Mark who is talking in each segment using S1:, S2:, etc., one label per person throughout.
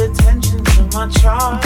S1: attention to my child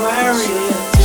S2: I'm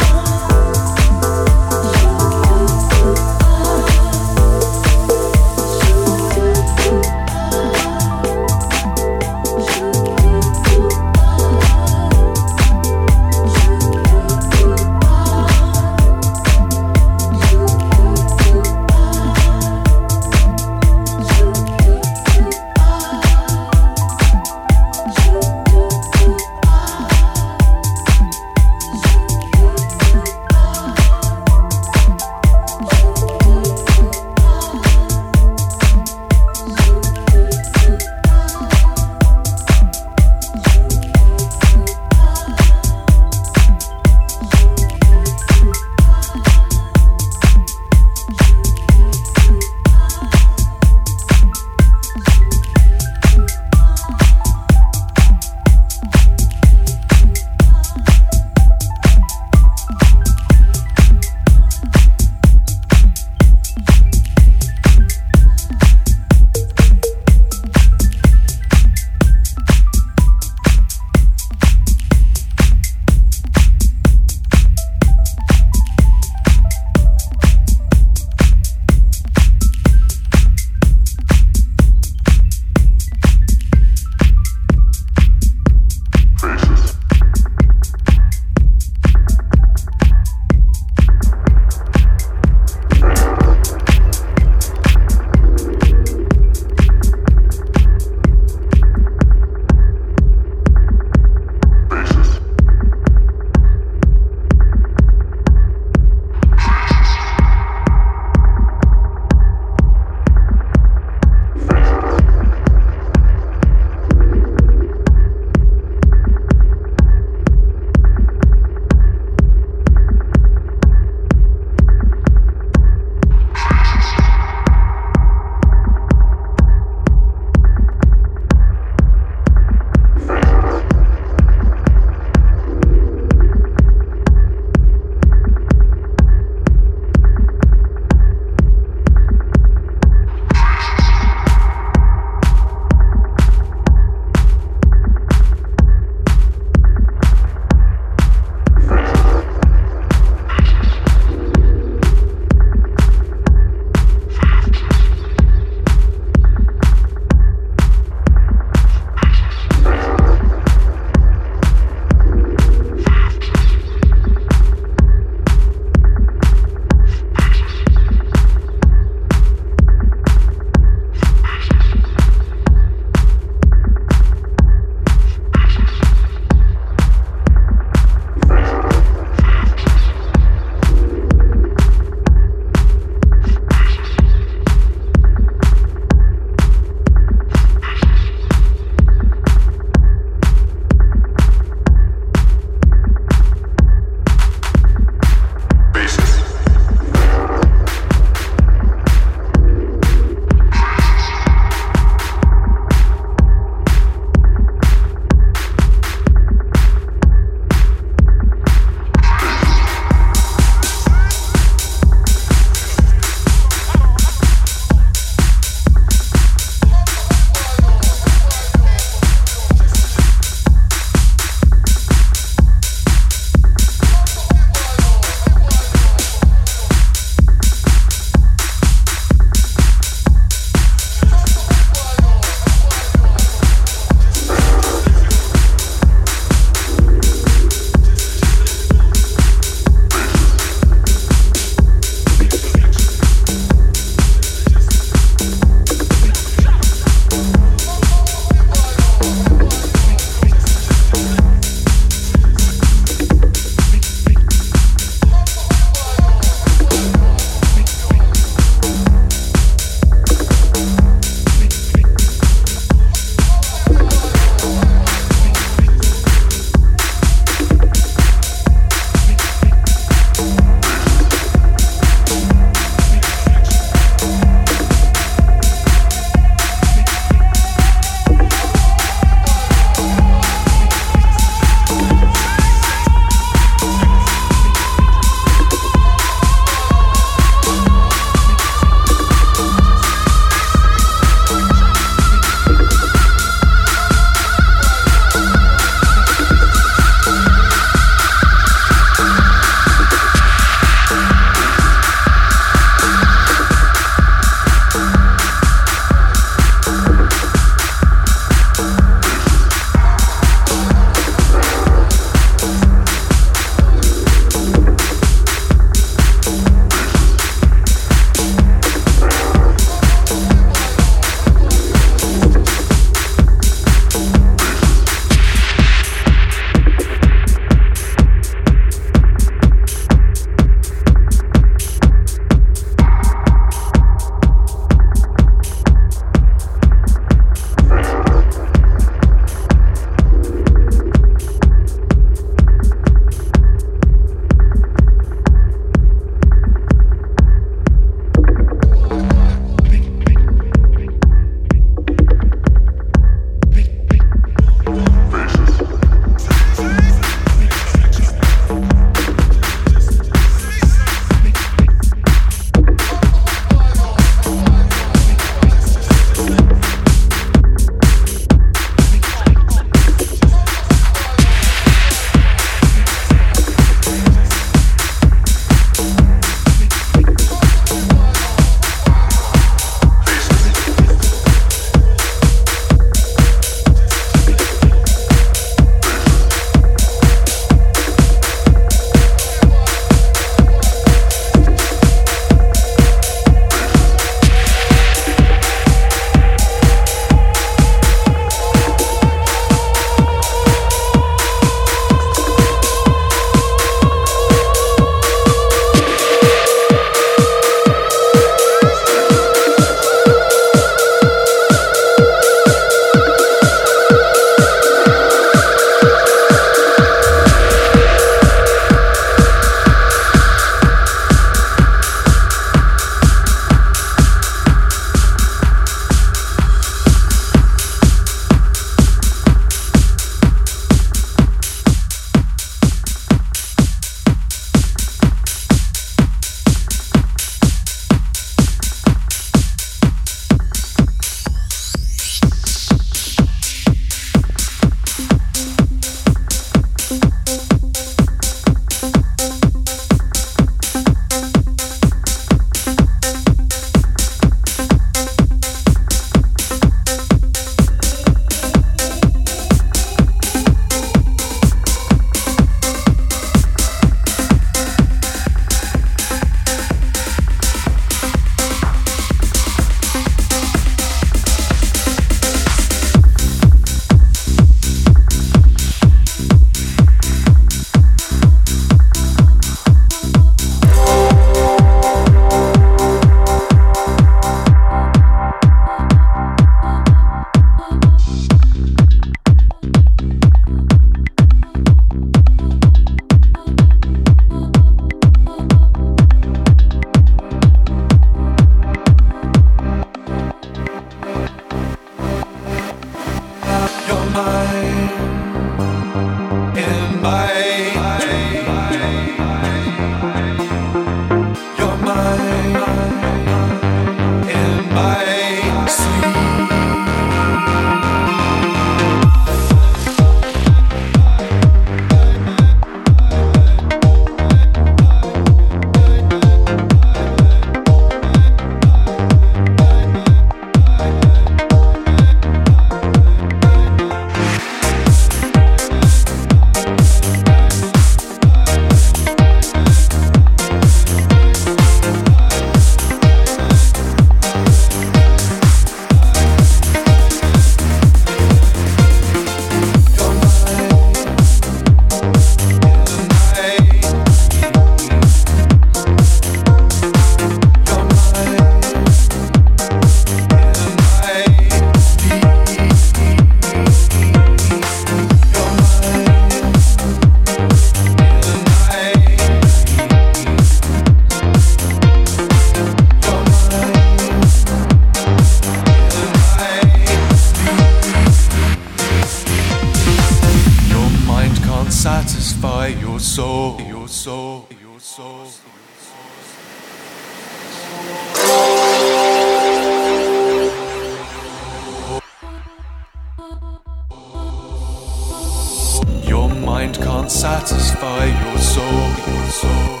S3: satisfy your soul, your soul.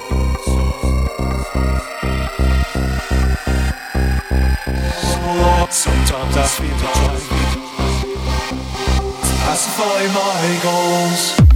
S3: Sometimes I feel like to pacify my goals.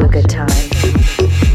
S4: What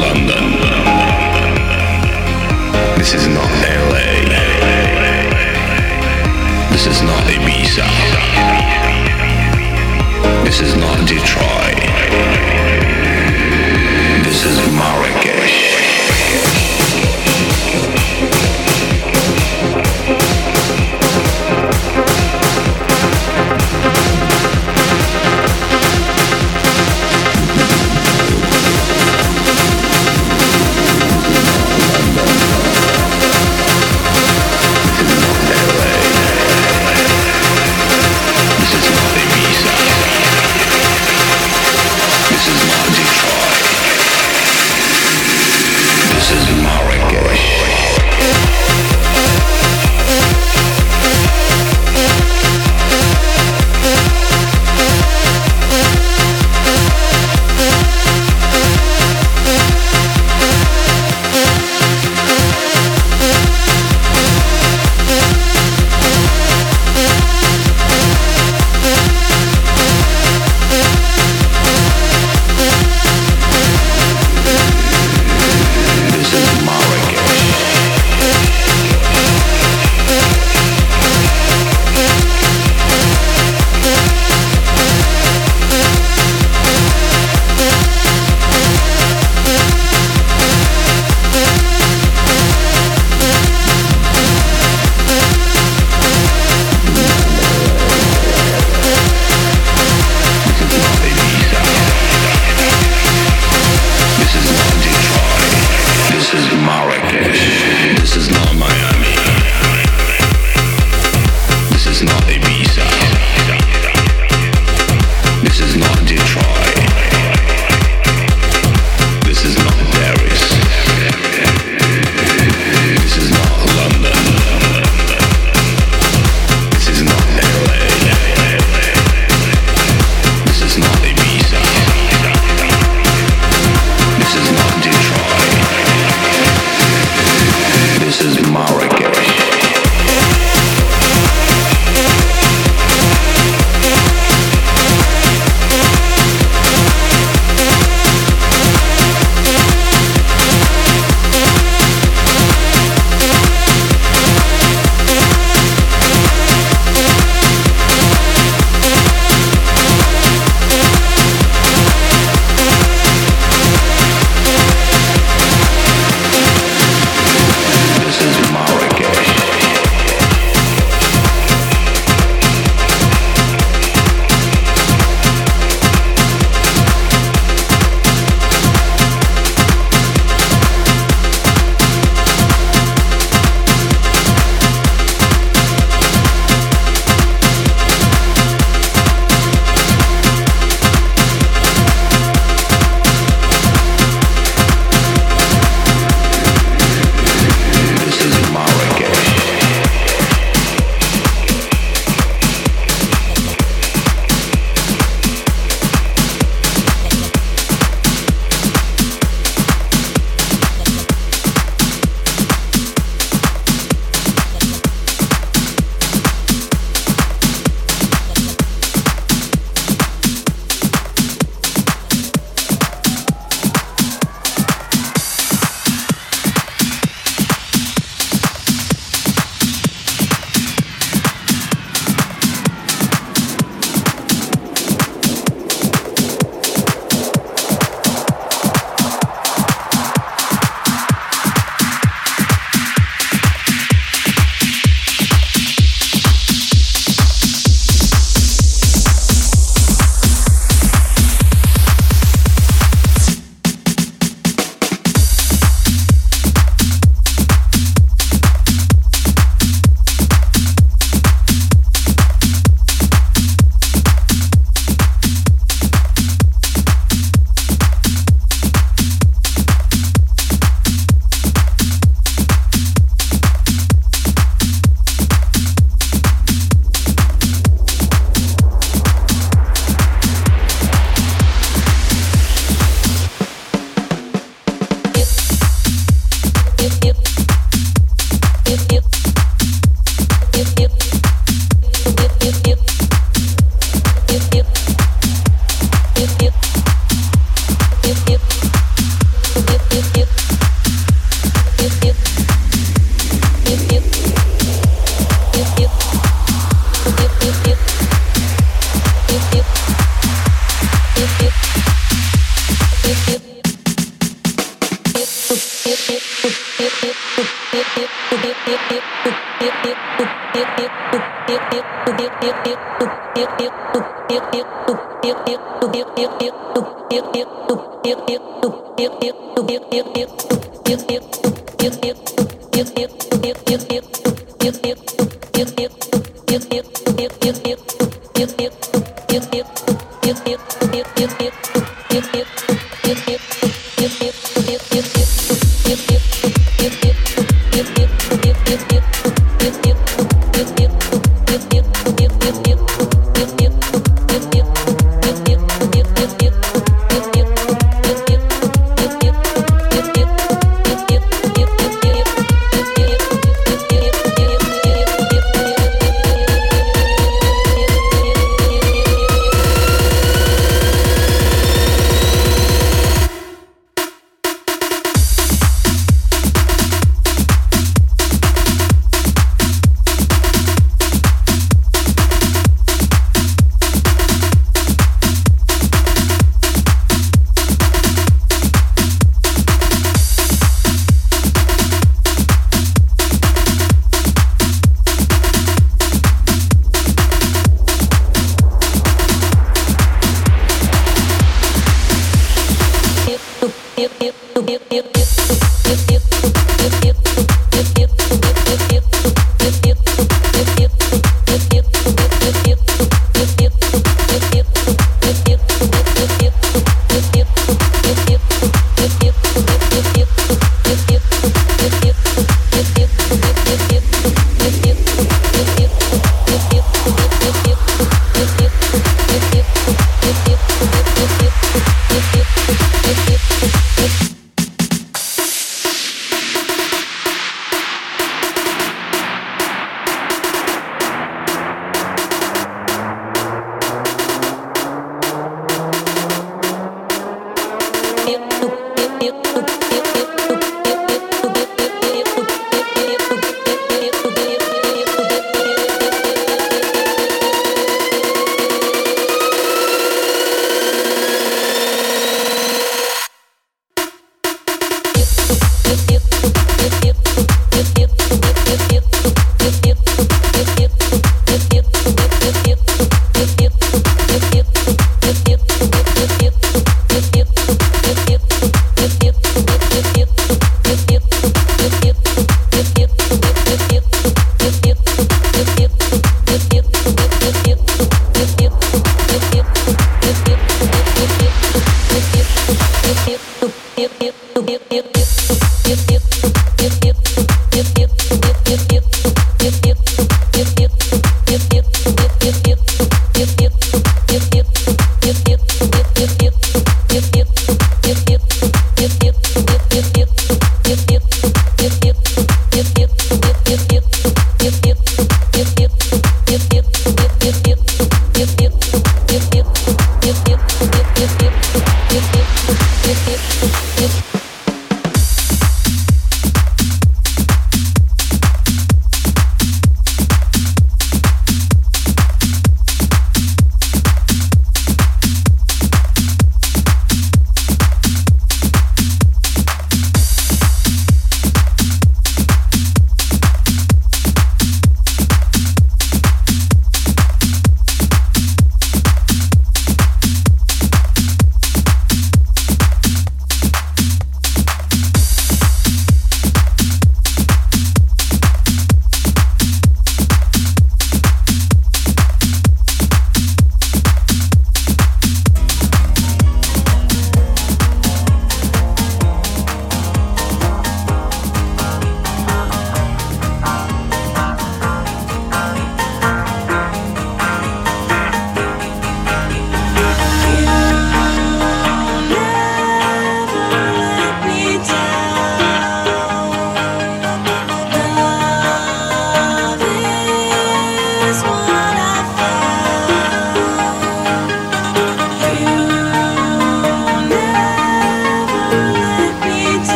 S5: London. This is not LA. This is not Ibiza. This is not Detroit. This is Marrakesh.